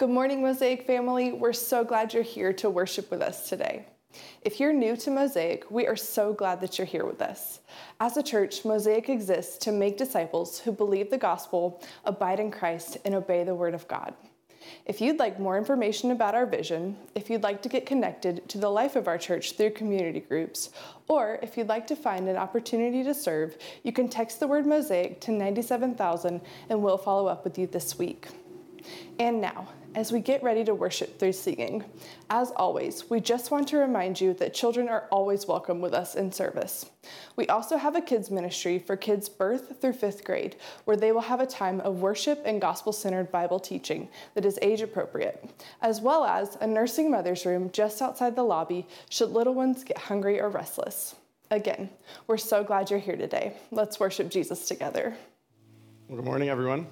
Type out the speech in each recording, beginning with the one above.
Good morning, Mosaic family. We're so glad you're here to worship with us today. If you're new to Mosaic, we are so glad that you're here with us. As a church, Mosaic exists to make disciples who believe the gospel, abide in Christ, and obey the word of God. If you'd like more information about our vision, if you'd like to get connected to the life of our church through community groups, or if you'd like to find an opportunity to serve, you can text the word Mosaic to 97000 and we'll follow up with you this week. And now, as we get ready to worship through singing. As always, we just want to remind you that children are always welcome with us in service. We also have a kids ministry for kids birth through fifth grade, where they will have a time of worship and gospel centered Bible teaching that is age appropriate, as well as a nursing mother's room just outside the lobby should little ones get hungry or restless. Again, we're so glad you're here today. Let's worship Jesus together. good morning, everyone.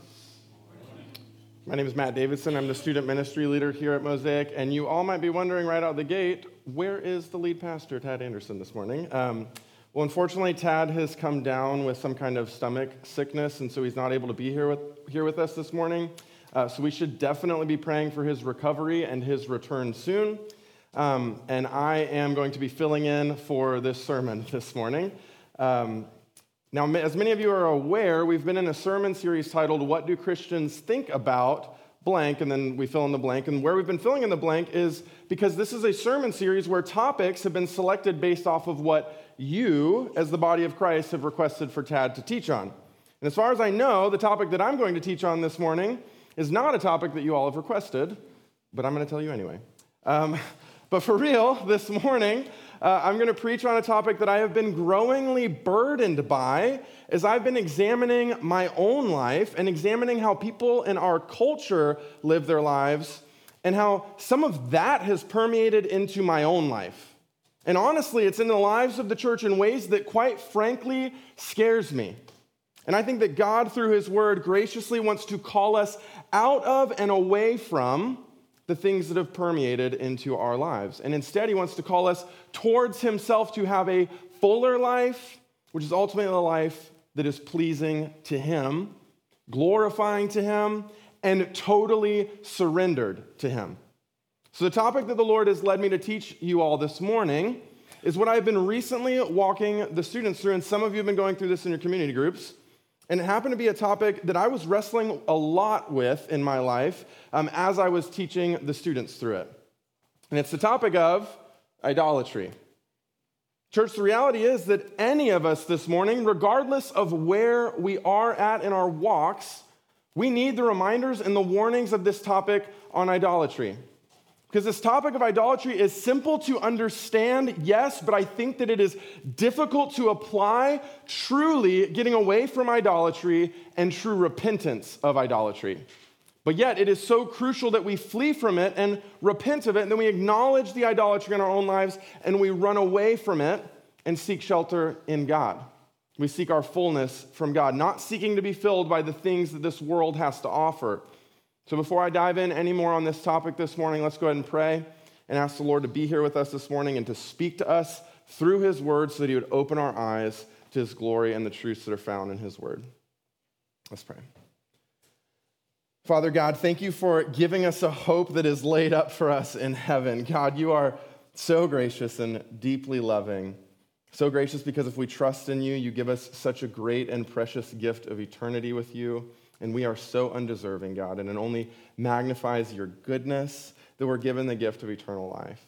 My name is Matt Davidson. I'm the student ministry leader here at Mosaic. And you all might be wondering right out the gate, where is the lead pastor, Tad Anderson, this morning? Um, well, unfortunately, Tad has come down with some kind of stomach sickness, and so he's not able to be here with, here with us this morning. Uh, so we should definitely be praying for his recovery and his return soon. Um, and I am going to be filling in for this sermon this morning. Um, now, as many of you are aware, we've been in a sermon series titled, What Do Christians Think About? Blank, and then we fill in the blank. And where we've been filling in the blank is because this is a sermon series where topics have been selected based off of what you, as the body of Christ, have requested for Tad to teach on. And as far as I know, the topic that I'm going to teach on this morning is not a topic that you all have requested, but I'm going to tell you anyway. Um, but for real, this morning, uh, I'm going to preach on a topic that I have been growingly burdened by as I've been examining my own life and examining how people in our culture live their lives and how some of that has permeated into my own life. And honestly, it's in the lives of the church in ways that, quite frankly, scares me. And I think that God, through His Word, graciously wants to call us out of and away from the things that have permeated into our lives. And instead, he wants to call us towards himself to have a fuller life, which is ultimately a life that is pleasing to him, glorifying to him, and totally surrendered to him. So, the topic that the Lord has led me to teach you all this morning is what I've been recently walking the students through, and some of you have been going through this in your community groups. And it happened to be a topic that I was wrestling a lot with in my life um, as I was teaching the students through it. And it's the topic of idolatry. Church, the reality is that any of us this morning, regardless of where we are at in our walks, we need the reminders and the warnings of this topic on idolatry. Because this topic of idolatry is simple to understand, yes, but I think that it is difficult to apply truly getting away from idolatry and true repentance of idolatry. But yet, it is so crucial that we flee from it and repent of it, and then we acknowledge the idolatry in our own lives and we run away from it and seek shelter in God. We seek our fullness from God, not seeking to be filled by the things that this world has to offer. So before I dive in any more on this topic this morning, let's go ahead and pray and ask the Lord to be here with us this morning and to speak to us through his word so that he would open our eyes to his glory and the truths that are found in his word. Let's pray. Father God, thank you for giving us a hope that is laid up for us in heaven. God, you are so gracious and deeply loving. So gracious because if we trust in you, you give us such a great and precious gift of eternity with you. And we are so undeserving, God, and it only magnifies your goodness that we're given the gift of eternal life.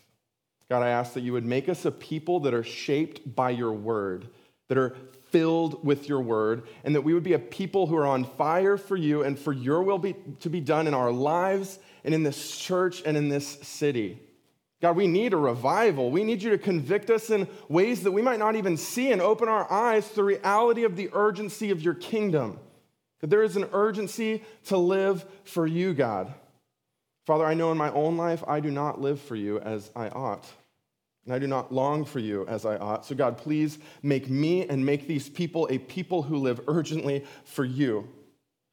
God, I ask that you would make us a people that are shaped by your word, that are filled with your word, and that we would be a people who are on fire for you and for your will be, to be done in our lives and in this church and in this city. God, we need a revival. We need you to convict us in ways that we might not even see and open our eyes to the reality of the urgency of your kingdom. That there is an urgency to live for you, God. Father, I know in my own life I do not live for you as I ought. And I do not long for you as I ought. So, God, please make me and make these people a people who live urgently for you.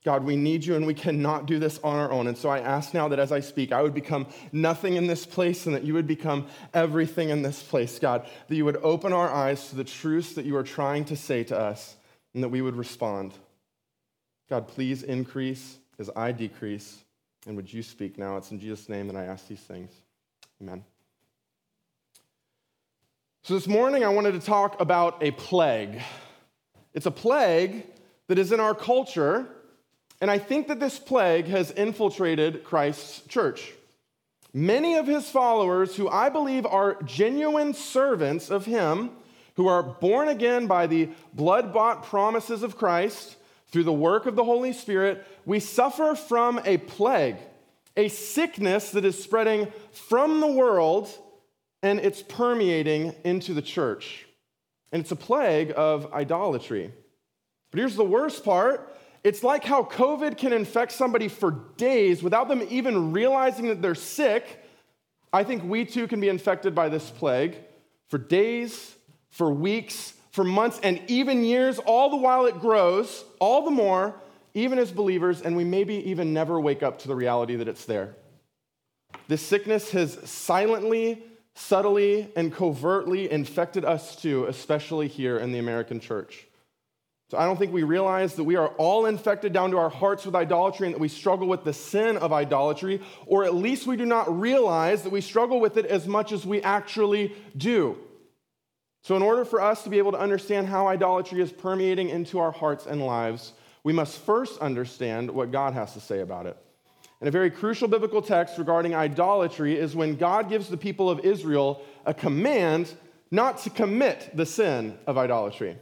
God, we need you and we cannot do this on our own. And so I ask now that as I speak, I would become nothing in this place and that you would become everything in this place, God. That you would open our eyes to the truths that you are trying to say to us and that we would respond. God, please increase as I decrease. And would you speak now? It's in Jesus' name that I ask these things. Amen. So, this morning I wanted to talk about a plague. It's a plague that is in our culture, and I think that this plague has infiltrated Christ's church. Many of his followers, who I believe are genuine servants of him, who are born again by the blood bought promises of Christ through the work of the Holy Spirit, we suffer from a plague, a sickness that is spreading from the world and it's permeating into the church. And it's a plague of idolatry. But here's the worst part it's like how COVID can infect somebody for days without them even realizing that they're sick. I think we too can be infected by this plague for days, for weeks, for months, and even years, all the while it grows, all the more, even as believers, and we maybe even never wake up to the reality that it's there. This sickness has silently subtly and covertly infected us too, especially here in the American church. So I don't think we realize that we are all infected down to our hearts with idolatry and that we struggle with the sin of idolatry, or at least we do not realize that we struggle with it as much as we actually do. So, in order for us to be able to understand how idolatry is permeating into our hearts and lives, we must first understand what God has to say about it. And a very crucial biblical text regarding idolatry is when God gives the people of Israel a command not to commit the sin of idolatry.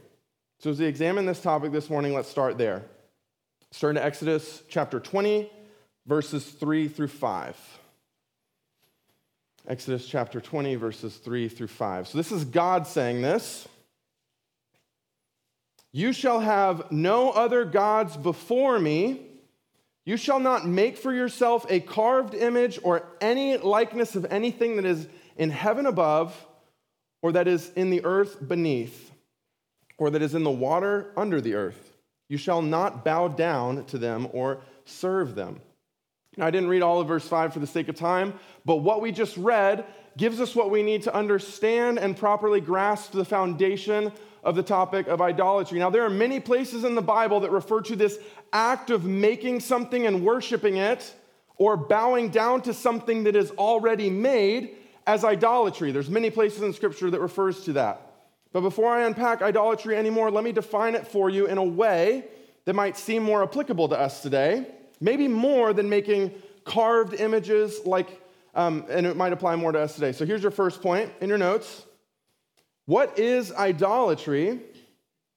So, as we examine this topic this morning, let's start there. Starting to Exodus chapter 20, verses 3 through 5. Exodus chapter 20, verses 3 through 5. So, this is God saying this You shall have no other gods before me. You shall not make for yourself a carved image or any likeness of anything that is in heaven above, or that is in the earth beneath, or that is in the water under the earth. You shall not bow down to them or serve them. Now, I didn't read all of verse 5 for the sake of time, but what we just read gives us what we need to understand and properly grasp the foundation of the topic of idolatry. Now, there are many places in the Bible that refer to this act of making something and worshiping it or bowing down to something that is already made as idolatry. There's many places in scripture that refers to that. But before I unpack idolatry anymore, let me define it for you in a way that might seem more applicable to us today, maybe more than making carved images like um, and it might apply more to us today. So here's your first point in your notes. What is idolatry?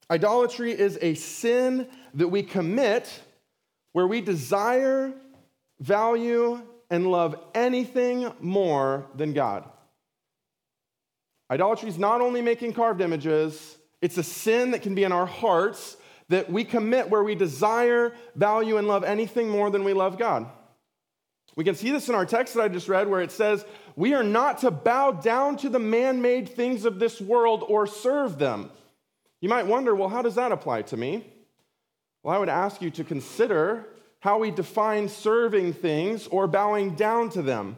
Idolatry is a sin that we commit where we desire, value, and love anything more than God. Idolatry is not only making carved images, it's a sin that can be in our hearts that we commit where we desire, value, and love anything more than we love God. We can see this in our text that I just read, where it says, We are not to bow down to the man made things of this world or serve them. You might wonder, well, how does that apply to me? Well, I would ask you to consider how we define serving things or bowing down to them.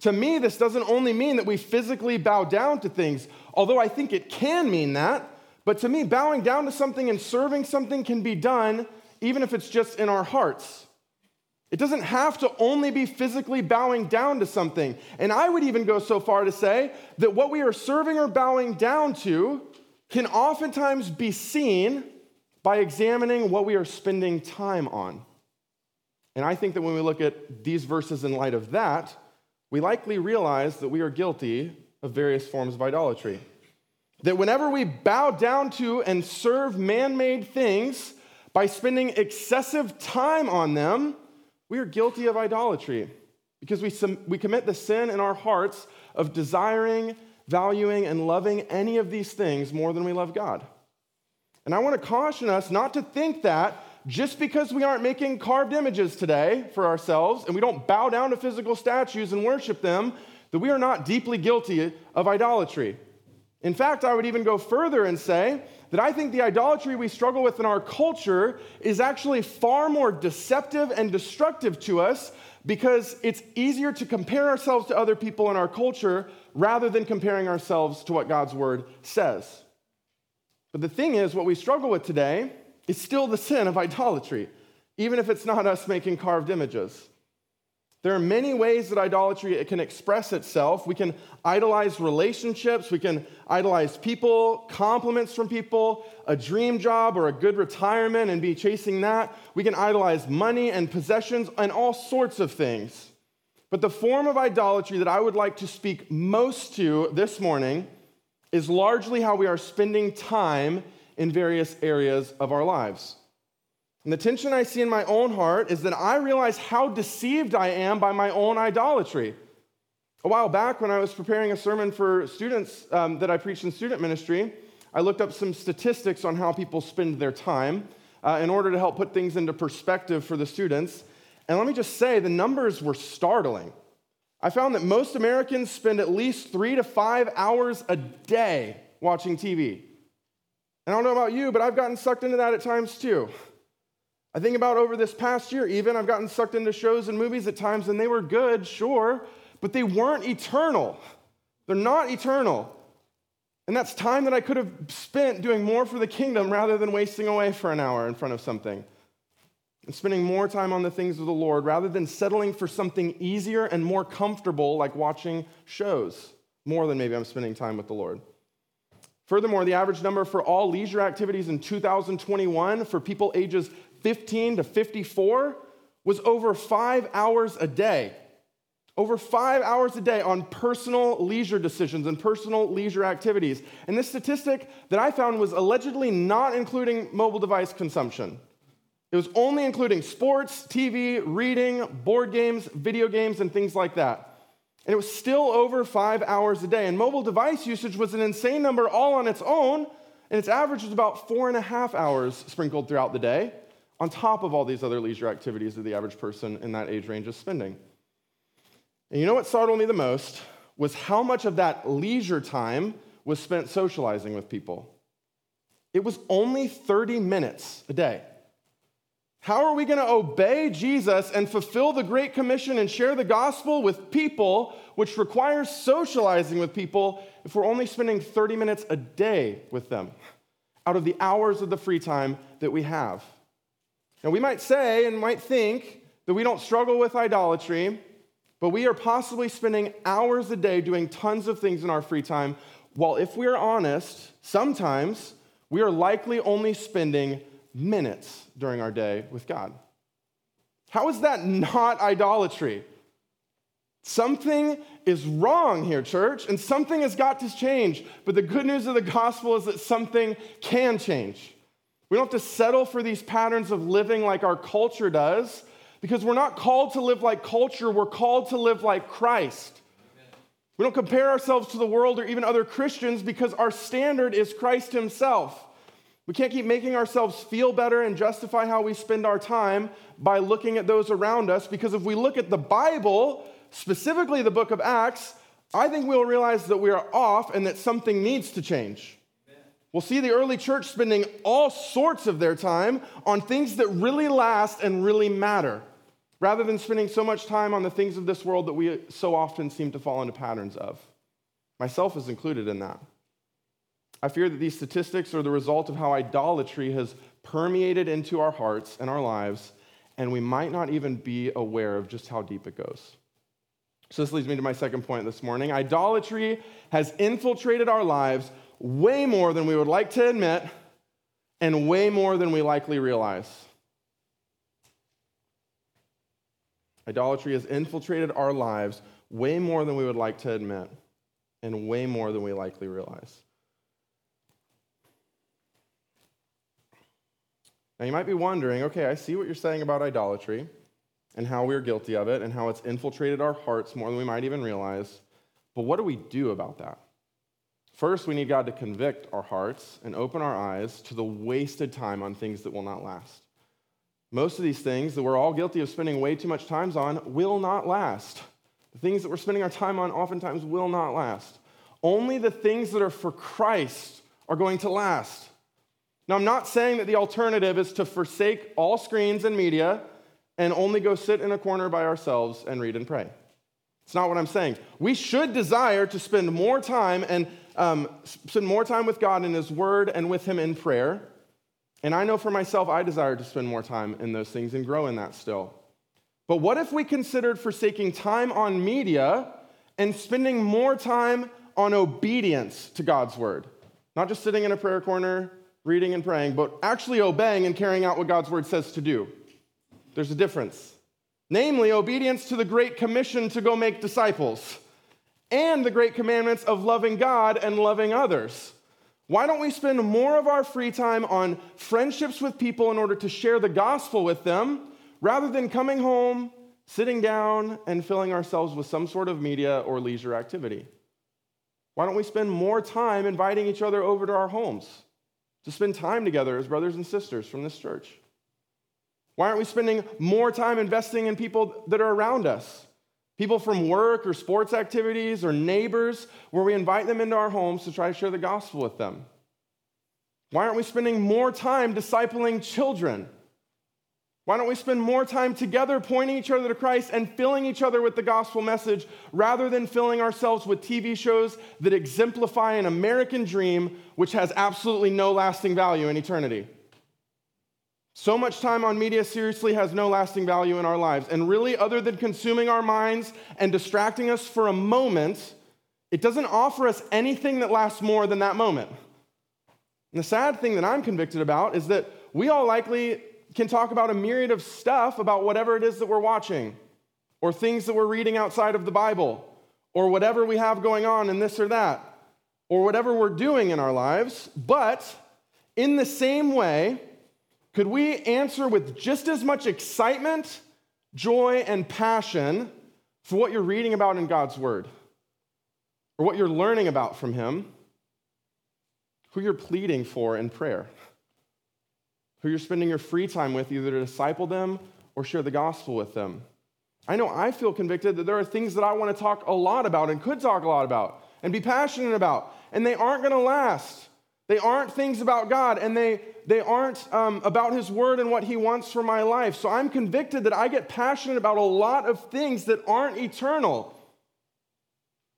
To me, this doesn't only mean that we physically bow down to things, although I think it can mean that. But to me, bowing down to something and serving something can be done even if it's just in our hearts. It doesn't have to only be physically bowing down to something. And I would even go so far to say that what we are serving or bowing down to can oftentimes be seen by examining what we are spending time on. And I think that when we look at these verses in light of that, we likely realize that we are guilty of various forms of idolatry. That whenever we bow down to and serve man made things by spending excessive time on them, we are guilty of idolatry because we, we commit the sin in our hearts of desiring, valuing, and loving any of these things more than we love God. And I want to caution us not to think that just because we aren't making carved images today for ourselves and we don't bow down to physical statues and worship them, that we are not deeply guilty of idolatry. In fact, I would even go further and say that I think the idolatry we struggle with in our culture is actually far more deceptive and destructive to us because it's easier to compare ourselves to other people in our culture rather than comparing ourselves to what God's word says. But the thing is, what we struggle with today is still the sin of idolatry, even if it's not us making carved images. There are many ways that idolatry can express itself. We can idolize relationships, we can idolize people, compliments from people, a dream job or a good retirement and be chasing that. We can idolize money and possessions and all sorts of things. But the form of idolatry that I would like to speak most to this morning is largely how we are spending time in various areas of our lives. And the tension I see in my own heart is that I realize how deceived I am by my own idolatry. A while back, when I was preparing a sermon for students um, that I preached in student ministry, I looked up some statistics on how people spend their time uh, in order to help put things into perspective for the students. And let me just say, the numbers were startling. I found that most Americans spend at least three to five hours a day watching TV. And I don't know about you, but I've gotten sucked into that at times too. I think about over this past year, even, I've gotten sucked into shows and movies at times, and they were good, sure, but they weren't eternal. They're not eternal. And that's time that I could have spent doing more for the kingdom rather than wasting away for an hour in front of something. And spending more time on the things of the Lord rather than settling for something easier and more comfortable, like watching shows, more than maybe I'm spending time with the Lord. Furthermore, the average number for all leisure activities in 2021 for people ages 15 to 54 was over five hours a day. Over five hours a day on personal leisure decisions and personal leisure activities. And this statistic that I found was allegedly not including mobile device consumption. It was only including sports, TV, reading, board games, video games, and things like that. And it was still over five hours a day. And mobile device usage was an insane number all on its own, and its average was about four and a half hours sprinkled throughout the day on top of all these other leisure activities that the average person in that age range is spending. And you know what startled me the most was how much of that leisure time was spent socializing with people. It was only 30 minutes a day. How are we going to obey Jesus and fulfill the Great Commission and share the gospel with people, which requires socializing with people, if we're only spending 30 minutes a day with them out of the hours of the free time that we have? Now, we might say and might think that we don't struggle with idolatry, but we are possibly spending hours a day doing tons of things in our free time, while if we are honest, sometimes we are likely only spending minutes during our day with God. How is that not idolatry? Something is wrong here, church, and something has got to change. But the good news of the gospel is that something can change. We don't have to settle for these patterns of living like our culture does because we're not called to live like culture, we're called to live like Christ. We don't compare ourselves to the world or even other Christians because our standard is Christ Himself. We can't keep making ourselves feel better and justify how we spend our time by looking at those around us because if we look at the Bible, specifically the book of Acts, I think we'll realize that we are off and that something needs to change. We'll see the early church spending all sorts of their time on things that really last and really matter, rather than spending so much time on the things of this world that we so often seem to fall into patterns of. Myself is included in that. I fear that these statistics are the result of how idolatry has permeated into our hearts and our lives, and we might not even be aware of just how deep it goes. So, this leads me to my second point this morning. Idolatry has infiltrated our lives way more than we would like to admit and way more than we likely realize. Idolatry has infiltrated our lives way more than we would like to admit and way more than we likely realize. Now, you might be wondering okay, I see what you're saying about idolatry and how we're guilty of it and how it's infiltrated our hearts more than we might even realize. But what do we do about that? First, we need God to convict our hearts and open our eyes to the wasted time on things that will not last. Most of these things that we're all guilty of spending way too much time on will not last. The things that we're spending our time on oftentimes will not last. Only the things that are for Christ are going to last. Now, I'm not saying that the alternative is to forsake all screens and media and only go sit in a corner by ourselves and read and pray. It's not what I'm saying. We should desire to spend more time and um, spend more time with God in His Word and with Him in prayer. And I know for myself, I desire to spend more time in those things and grow in that still. But what if we considered forsaking time on media and spending more time on obedience to God's word? Not just sitting in a prayer corner, reading and praying, but actually obeying and carrying out what God's word says to do. There's a difference. Namely, obedience to the Great Commission to go make disciples and the great commandments of loving God and loving others. Why don't we spend more of our free time on friendships with people in order to share the gospel with them rather than coming home, sitting down, and filling ourselves with some sort of media or leisure activity? Why don't we spend more time inviting each other over to our homes to spend time together as brothers and sisters from this church? Why aren't we spending more time investing in people that are around us? People from work or sports activities or neighbors, where we invite them into our homes to try to share the gospel with them? Why aren't we spending more time discipling children? Why don't we spend more time together pointing each other to Christ and filling each other with the gospel message rather than filling ourselves with TV shows that exemplify an American dream which has absolutely no lasting value in eternity? So much time on media seriously has no lasting value in our lives. And really, other than consuming our minds and distracting us for a moment, it doesn't offer us anything that lasts more than that moment. And the sad thing that I'm convicted about is that we all likely can talk about a myriad of stuff about whatever it is that we're watching, or things that we're reading outside of the Bible, or whatever we have going on in this or that, or whatever we're doing in our lives. But in the same way, could we answer with just as much excitement, joy, and passion for what you're reading about in God's Word, or what you're learning about from Him, who you're pleading for in prayer, who you're spending your free time with, either to disciple them or share the gospel with them? I know I feel convicted that there are things that I want to talk a lot about and could talk a lot about and be passionate about, and they aren't going to last. They aren't things about God, and they, they aren't um, about His Word and what He wants for my life. So I'm convicted that I get passionate about a lot of things that aren't eternal.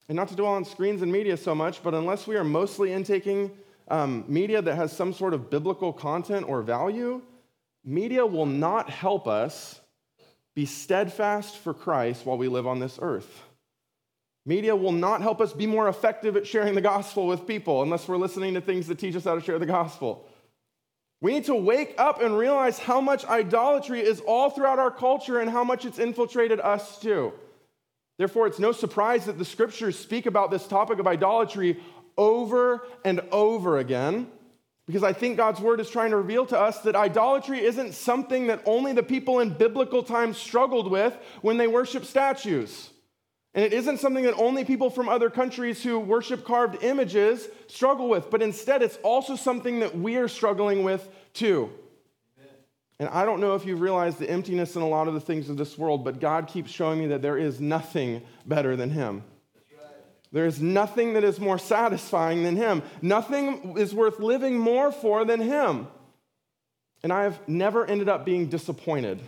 And not to dwell on screens and media so much, but unless we are mostly intaking um, media that has some sort of biblical content or value, media will not help us be steadfast for Christ while we live on this earth. Media will not help us be more effective at sharing the gospel with people unless we're listening to things that teach us how to share the gospel. We need to wake up and realize how much idolatry is all throughout our culture and how much it's infiltrated us too. Therefore, it's no surprise that the scriptures speak about this topic of idolatry over and over again, because I think God's word is trying to reveal to us that idolatry isn't something that only the people in biblical times struggled with when they worship statues. And it isn't something that only people from other countries who worship carved images struggle with, but instead it's also something that we are struggling with too. And I don't know if you've realized the emptiness in a lot of the things of this world, but God keeps showing me that there is nothing better than Him. There is nothing that is more satisfying than Him. Nothing is worth living more for than Him. And I've never ended up being disappointed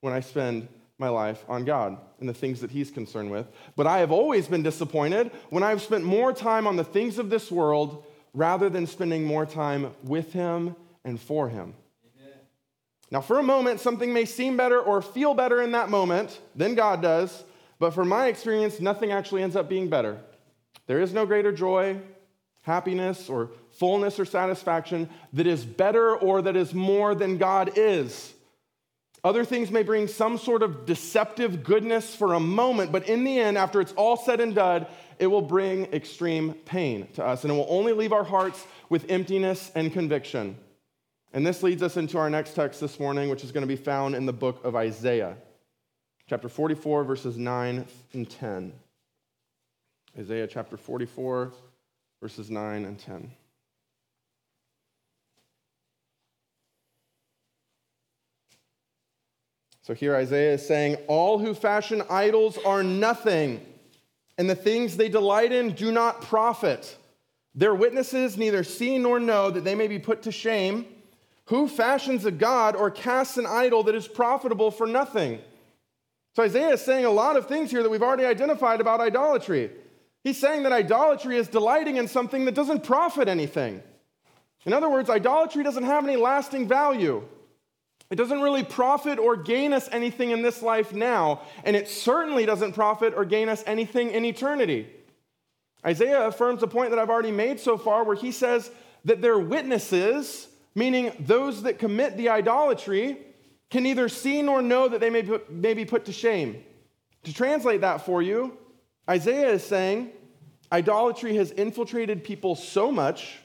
when I spend my life on God and the things that He's concerned with. But I have always been disappointed when I've spent more time on the things of this world rather than spending more time with Him and for Him. Now, for a moment, something may seem better or feel better in that moment than God does, but from my experience, nothing actually ends up being better. There is no greater joy, happiness, or fullness or satisfaction that is better or that is more than God is. Other things may bring some sort of deceptive goodness for a moment, but in the end, after it's all said and done, it will bring extreme pain to us, and it will only leave our hearts with emptiness and conviction. And this leads us into our next text this morning, which is going to be found in the book of Isaiah, chapter 44, verses 9 and 10. Isaiah chapter 44, verses 9 and 10. So here Isaiah is saying, All who fashion idols are nothing, and the things they delight in do not profit. Their witnesses neither see nor know that they may be put to shame. Who fashions a god or casts an idol that is profitable for nothing? So Isaiah is saying a lot of things here that we've already identified about idolatry. He's saying that idolatry is delighting in something that doesn't profit anything. In other words, idolatry doesn't have any lasting value. It doesn't really profit or gain us anything in this life now, and it certainly doesn't profit or gain us anything in eternity. Isaiah affirms a point that I've already made so far, where he says that their witnesses, meaning those that commit the idolatry, can neither see nor know that they may, put, may be put to shame. To translate that for you, Isaiah is saying idolatry has infiltrated people so much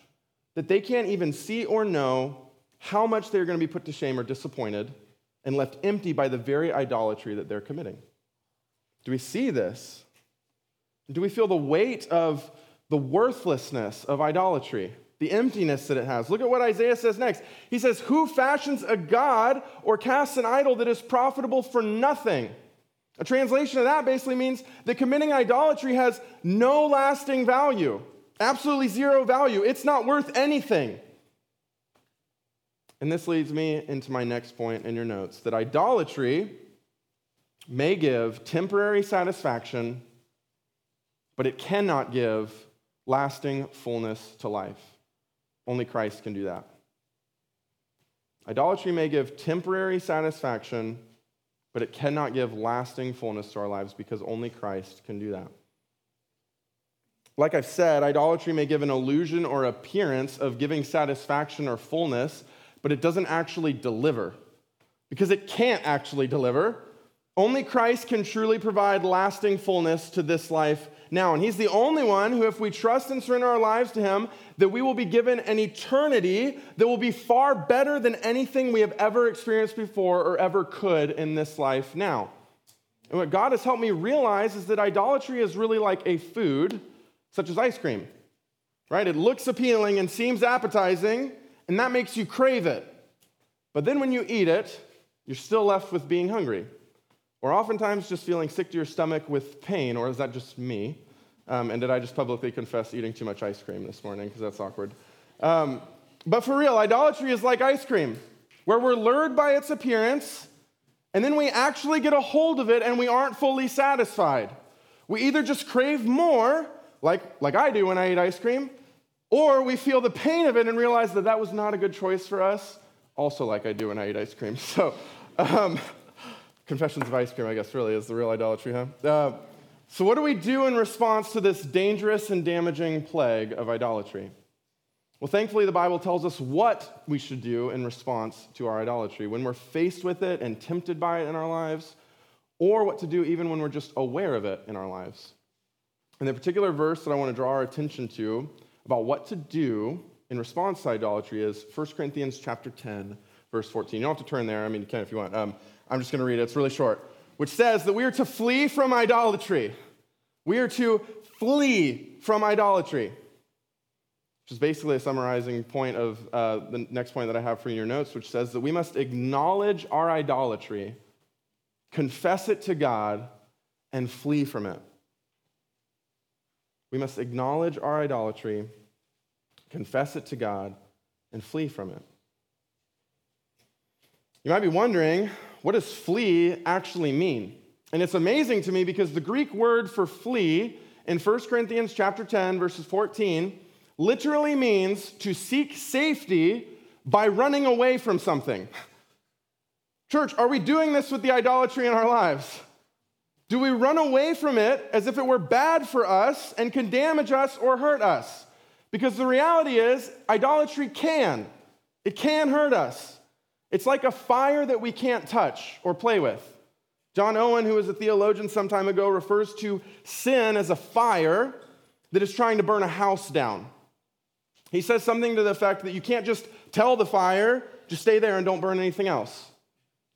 that they can't even see or know how much they're going to be put to shame or disappointed and left empty by the very idolatry that they're committing. Do we see this? Do we feel the weight of the worthlessness of idolatry, the emptiness that it has? Look at what Isaiah says next. He says, Who fashions a god or casts an idol that is profitable for nothing? A translation of that basically means that committing idolatry has no lasting value, absolutely zero value. It's not worth anything. And this leads me into my next point in your notes that idolatry may give temporary satisfaction but it cannot give lasting fullness to life. Only Christ can do that. Idolatry may give temporary satisfaction, but it cannot give lasting fullness to our lives because only Christ can do that. Like I've said, idolatry may give an illusion or appearance of giving satisfaction or fullness, but it doesn't actually deliver because it can't actually deliver. Only Christ can truly provide lasting fullness to this life now. And He's the only one who, if we trust and surrender our lives to Him, that we will be given an eternity that will be far better than anything we have ever experienced before or ever could in this life now. And what God has helped me realize is that idolatry is really like a food, such as ice cream, right? It looks appealing and seems appetizing, and that makes you crave it. But then when you eat it, you're still left with being hungry or oftentimes just feeling sick to your stomach with pain, or is that just me? Um, and did I just publicly confess eating too much ice cream this morning? Because that's awkward. Um, but for real, idolatry is like ice cream, where we're lured by its appearance, and then we actually get a hold of it and we aren't fully satisfied. We either just crave more, like, like I do when I eat ice cream, or we feel the pain of it and realize that that was not a good choice for us, also like I do when I eat ice cream. So, um, Confessions of Ice Cream, I guess, really is the real idolatry, huh? Uh, so, what do we do in response to this dangerous and damaging plague of idolatry? Well, thankfully, the Bible tells us what we should do in response to our idolatry when we're faced with it and tempted by it in our lives, or what to do even when we're just aware of it in our lives. And the particular verse that I want to draw our attention to about what to do in response to idolatry is 1 Corinthians chapter 10, verse 14. You don't have to turn there. I mean, you can if you want. Um, I'm just going to read it, it's really short, which says that we are to flee from idolatry. We are to flee from idolatry, which is basically a summarizing point of uh, the next point that I have for you in your notes, which says that we must acknowledge our idolatry, confess it to God, and flee from it. We must acknowledge our idolatry, confess it to God, and flee from it. You might be wondering, what does flee actually mean? And it's amazing to me because the Greek word for flee in 1 Corinthians chapter 10 verses 14 literally means to seek safety by running away from something. Church, are we doing this with the idolatry in our lives? Do we run away from it as if it were bad for us and can damage us or hurt us? Because the reality is, idolatry can. It can hurt us. It's like a fire that we can't touch or play with. John Owen, who was a theologian some time ago, refers to sin as a fire that is trying to burn a house down. He says something to the effect that you can't just tell the fire, just stay there and don't burn anything else.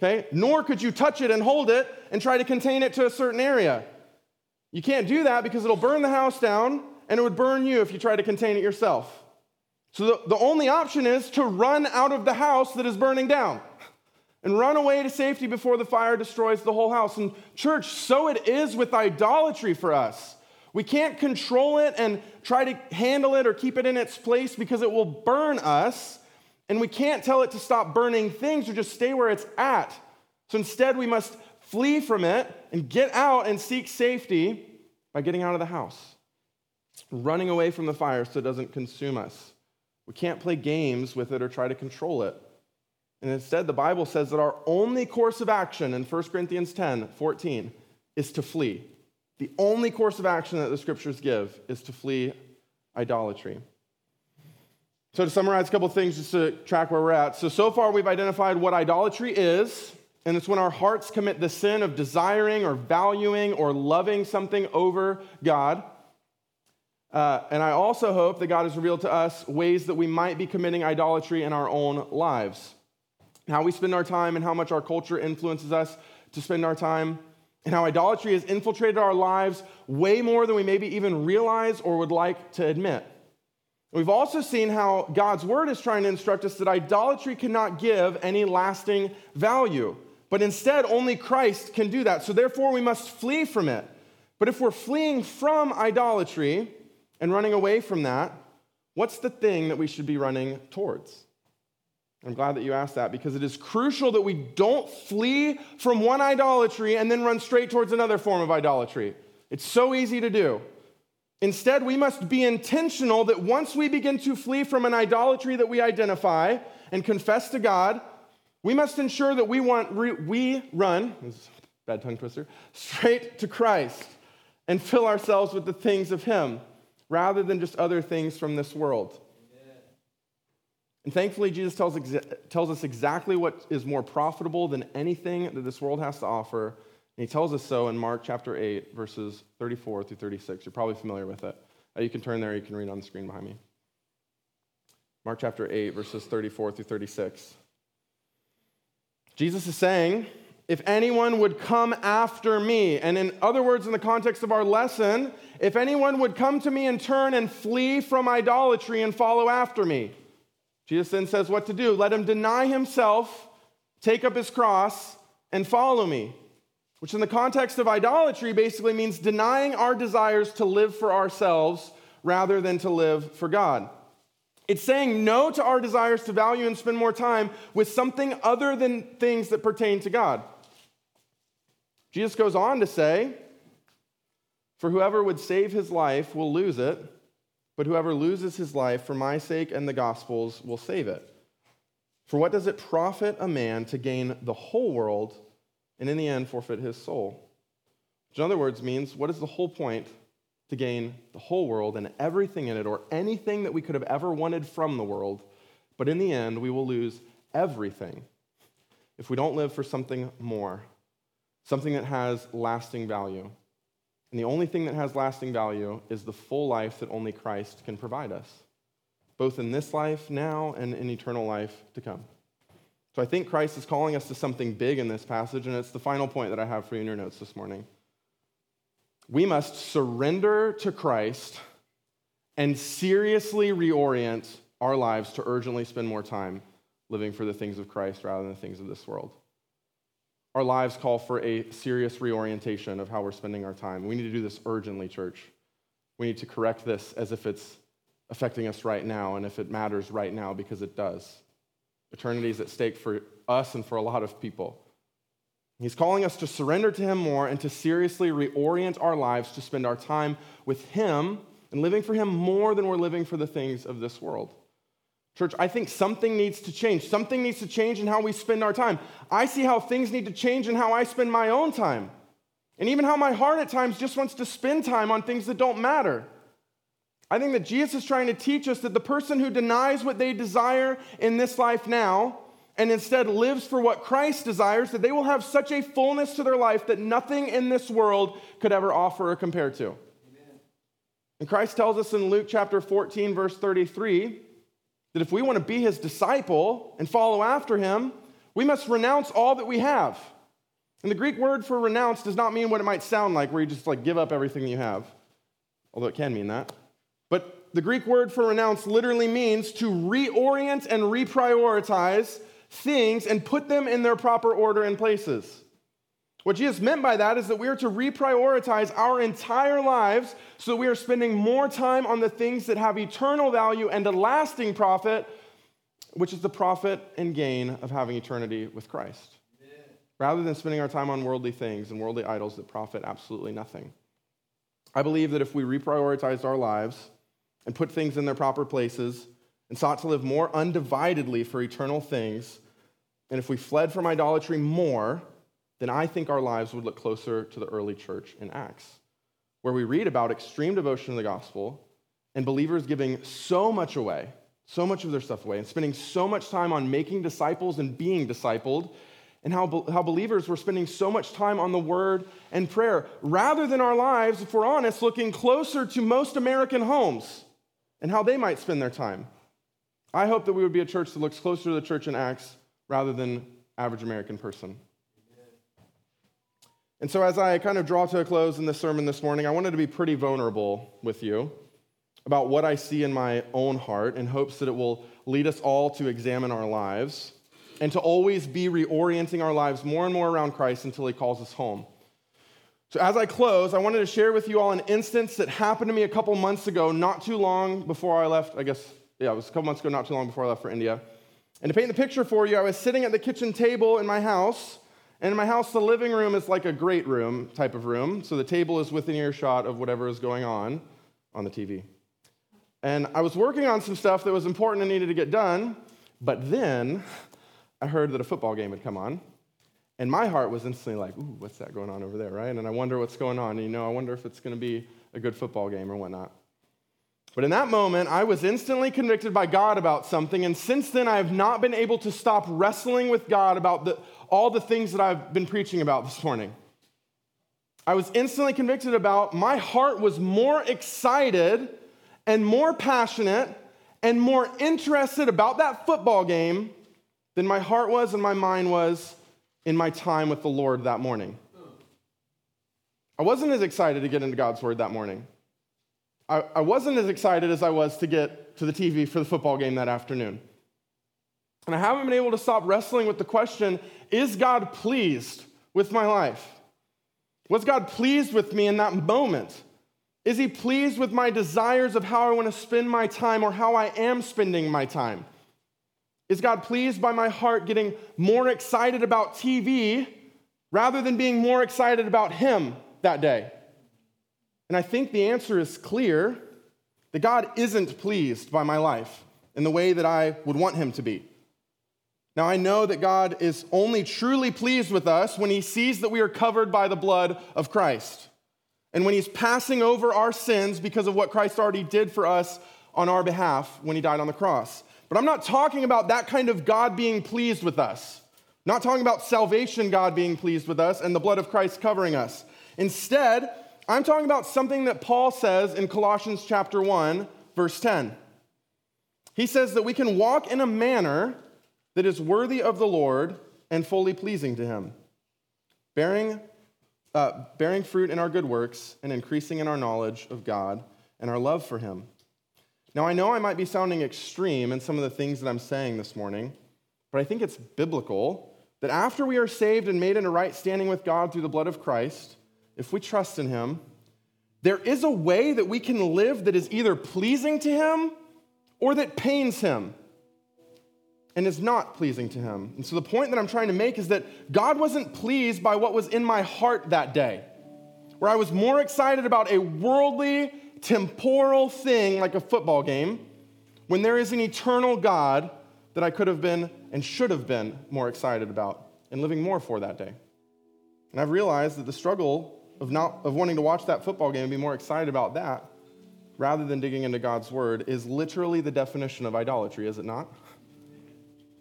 Okay? Nor could you touch it and hold it and try to contain it to a certain area. You can't do that because it'll burn the house down and it would burn you if you try to contain it yourself. So the, the only option is to run out of the house that is burning down and run away to safety before the fire destroys the whole house. And, church, so it is with idolatry for us. We can't control it and try to handle it or keep it in its place because it will burn us. And we can't tell it to stop burning things or just stay where it's at. So instead, we must flee from it and get out and seek safety by getting out of the house, running away from the fire so it doesn't consume us. We can't play games with it or try to control it. And instead, the Bible says that our only course of action in 1 Corinthians 10 14 is to flee. The only course of action that the scriptures give is to flee idolatry. So, to summarize a couple things just to track where we're at. So, so far we've identified what idolatry is, and it's when our hearts commit the sin of desiring or valuing or loving something over God. Uh, and I also hope that God has revealed to us ways that we might be committing idolatry in our own lives. How we spend our time and how much our culture influences us to spend our time, and how idolatry has infiltrated our lives way more than we maybe even realize or would like to admit. We've also seen how God's word is trying to instruct us that idolatry cannot give any lasting value, but instead only Christ can do that. So therefore, we must flee from it. But if we're fleeing from idolatry and running away from that, what's the thing that we should be running towards? I'm glad that you asked that because it is crucial that we don't flee from one idolatry and then run straight towards another form of idolatry. It's so easy to do. Instead, we must be intentional that once we begin to flee from an idolatry that we identify and confess to God, we must ensure that we, want, we run, bad tongue twister, straight to Christ and fill ourselves with the things of Him rather than just other things from this world. And thankfully, Jesus tells, tells us exactly what is more profitable than anything that this world has to offer and he tells us so in Mark chapter 8, verses 34 through 36. You're probably familiar with it. Uh, you can turn there, you can read on the screen behind me. Mark chapter 8, verses 34 through 36. Jesus is saying, If anyone would come after me, and in other words, in the context of our lesson, if anyone would come to me and turn and flee from idolatry and follow after me, Jesus then says what to do. Let him deny himself, take up his cross, and follow me which in the context of idolatry basically means denying our desires to live for ourselves rather than to live for God. It's saying no to our desires to value and spend more time with something other than things that pertain to God. Jesus goes on to say, For whoever would save his life will lose it, but whoever loses his life for my sake and the gospel's will save it. For what does it profit a man to gain the whole world? and in the end forfeit his soul. Which, in other words, means what is the whole point to gain the whole world and everything in it, or anything that we could have ever wanted from the world, but in the end, we will lose everything if we don't live for something more, something that has lasting value. And the only thing that has lasting value is the full life that only Christ can provide us, both in this life now and in eternal life to come. So I think Christ is calling us to something big in this passage, and it's the final point that I have for you in your notes this morning. We must surrender to Christ and seriously reorient our lives to urgently spend more time living for the things of Christ rather than the things of this world. Our lives call for a serious reorientation of how we're spending our time. We need to do this urgently, church. We need to correct this as if it's affecting us right now and if it matters right now because it does. Eternity is at stake for us and for a lot of people. He's calling us to surrender to Him more and to seriously reorient our lives to spend our time with Him and living for Him more than we're living for the things of this world. Church, I think something needs to change. Something needs to change in how we spend our time. I see how things need to change in how I spend my own time. And even how my heart at times just wants to spend time on things that don't matter. I think that Jesus is trying to teach us that the person who denies what they desire in this life now and instead lives for what Christ desires, that they will have such a fullness to their life that nothing in this world could ever offer or compare to. Amen. And Christ tells us in Luke chapter 14, verse 33, that if we want to be his disciple and follow after him, we must renounce all that we have. And the Greek word for renounce does not mean what it might sound like, where you just like give up everything you have, although it can mean that. But the Greek word for renounce literally means to reorient and reprioritize things and put them in their proper order and places. What Jesus meant by that is that we are to reprioritize our entire lives so we are spending more time on the things that have eternal value and a lasting profit, which is the profit and gain of having eternity with Christ, rather than spending our time on worldly things and worldly idols that profit absolutely nothing. I believe that if we reprioritized our lives and put things in their proper places and sought to live more undividedly for eternal things, and if we fled from idolatry more, then I think our lives would look closer to the early church in Acts, where we read about extreme devotion to the gospel and believers giving so much away, so much of their stuff away, and spending so much time on making disciples and being discipled, and how, how believers were spending so much time on the word and prayer, rather than our lives, if we're honest, looking closer to most American homes and how they might spend their time. I hope that we would be a church that looks closer to the church in Acts rather than average American person. And so, as I kind of draw to a close in this sermon this morning, I wanted to be pretty vulnerable with you about what I see in my own heart in hopes that it will lead us all to examine our lives and to always be reorienting our lives more and more around Christ until He calls us home. So, as I close, I wanted to share with you all an instance that happened to me a couple months ago, not too long before I left. I guess, yeah, it was a couple months ago, not too long before I left for India. And to paint the picture for you, I was sitting at the kitchen table in my house and in my house, the living room is like a great room type of room. So the table is within earshot of whatever is going on on the TV. And I was working on some stuff that was important and needed to get done, but then I heard that a football game had come on. And my heart was instantly like, ooh, what's that going on over there, right? And I wonder what's going on. And, you know, I wonder if it's going to be a good football game or whatnot. But in that moment, I was instantly convicted by God about something. And since then, I have not been able to stop wrestling with God about the, all the things that I've been preaching about this morning. I was instantly convicted about my heart was more excited and more passionate and more interested about that football game than my heart was and my mind was in my time with the Lord that morning. I wasn't as excited to get into God's word that morning. I, I wasn't as excited as I was to get to the TV for the football game that afternoon. And I haven't been able to stop wrestling with the question is God pleased with my life? Was God pleased with me in that moment? Is he pleased with my desires of how I want to spend my time or how I am spending my time? Is God pleased by my heart getting more excited about TV rather than being more excited about Him that day? And I think the answer is clear that God isn't pleased by my life in the way that I would want Him to be. Now, I know that God is only truly pleased with us when He sees that we are covered by the blood of Christ. And when He's passing over our sins because of what Christ already did for us on our behalf when He died on the cross. But I'm not talking about that kind of God being pleased with us. I'm not talking about salvation, God being pleased with us, and the blood of Christ covering us. Instead, I'm talking about something that Paul says in Colossians chapter 1, verse 10. He says that we can walk in a manner that is worthy of the Lord and fully pleasing to him, bearing, uh, bearing fruit in our good works and increasing in our knowledge of God and our love for him. Now, I know I might be sounding extreme in some of the things that I'm saying this morning, but I think it's biblical that after we are saved and made in a right standing with God through the blood of Christ, if we trust in Him, there is a way that we can live that is either pleasing to Him or that pains Him and is not pleasing to Him. And so the point that I'm trying to make is that God wasn't pleased by what was in my heart that day, where I was more excited about a worldly, temporal thing like a football game when there is an eternal God that I could have been and should have been more excited about and living more for that day. And I've realized that the struggle of, not, of wanting to watch that football game and be more excited about that rather than digging into God's word is literally the definition of idolatry, is it not?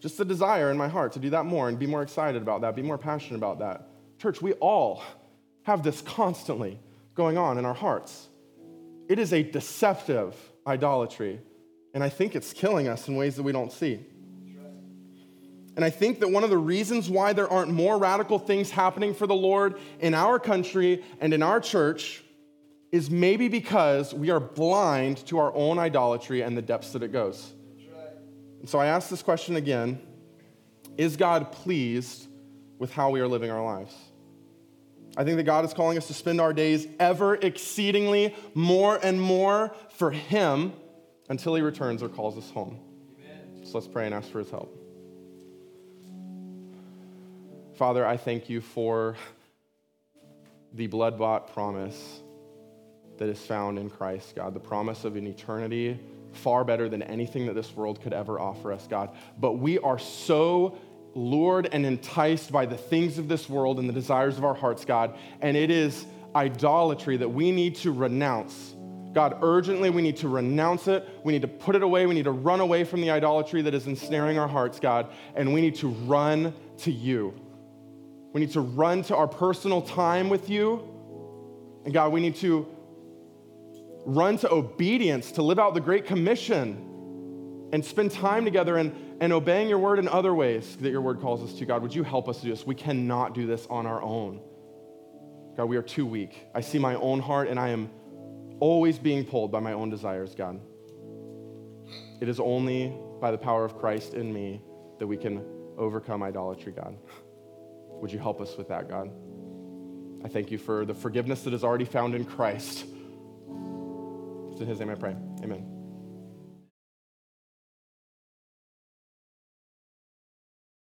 Just the desire in my heart to do that more and be more excited about that, be more passionate about that. Church, we all have this constantly going on in our hearts. It is a deceptive idolatry, and I think it's killing us in ways that we don't see. And I think that one of the reasons why there aren't more radical things happening for the Lord in our country and in our church is maybe because we are blind to our own idolatry and the depths that it goes. And so I ask this question again Is God pleased with how we are living our lives? I think that God is calling us to spend our days ever exceedingly more and more for Him until He returns or calls us home. Amen. So let's pray and ask for His help. Father, I thank you for the blood bought promise that is found in Christ, God, the promise of an eternity far better than anything that this world could ever offer us, God. But we are so lured and enticed by the things of this world and the desires of our hearts, God. And it is idolatry that we need to renounce. God, urgently, we need to renounce it. We need to put it away. We need to run away from the idolatry that is ensnaring our hearts, God. And we need to run to you. We need to run to our personal time with you. And God, we need to run to obedience, to live out the Great Commission, and spend time together and, and obeying your word in other ways that your word calls us to. God, would you help us do this? We cannot do this on our own. God, we are too weak. I see my own heart, and I am always being pulled by my own desires, God. It is only by the power of Christ in me that we can overcome idolatry, God. Would you help us with that, God? I thank you for the forgiveness that is already found in Christ. It's in his name I pray. Amen.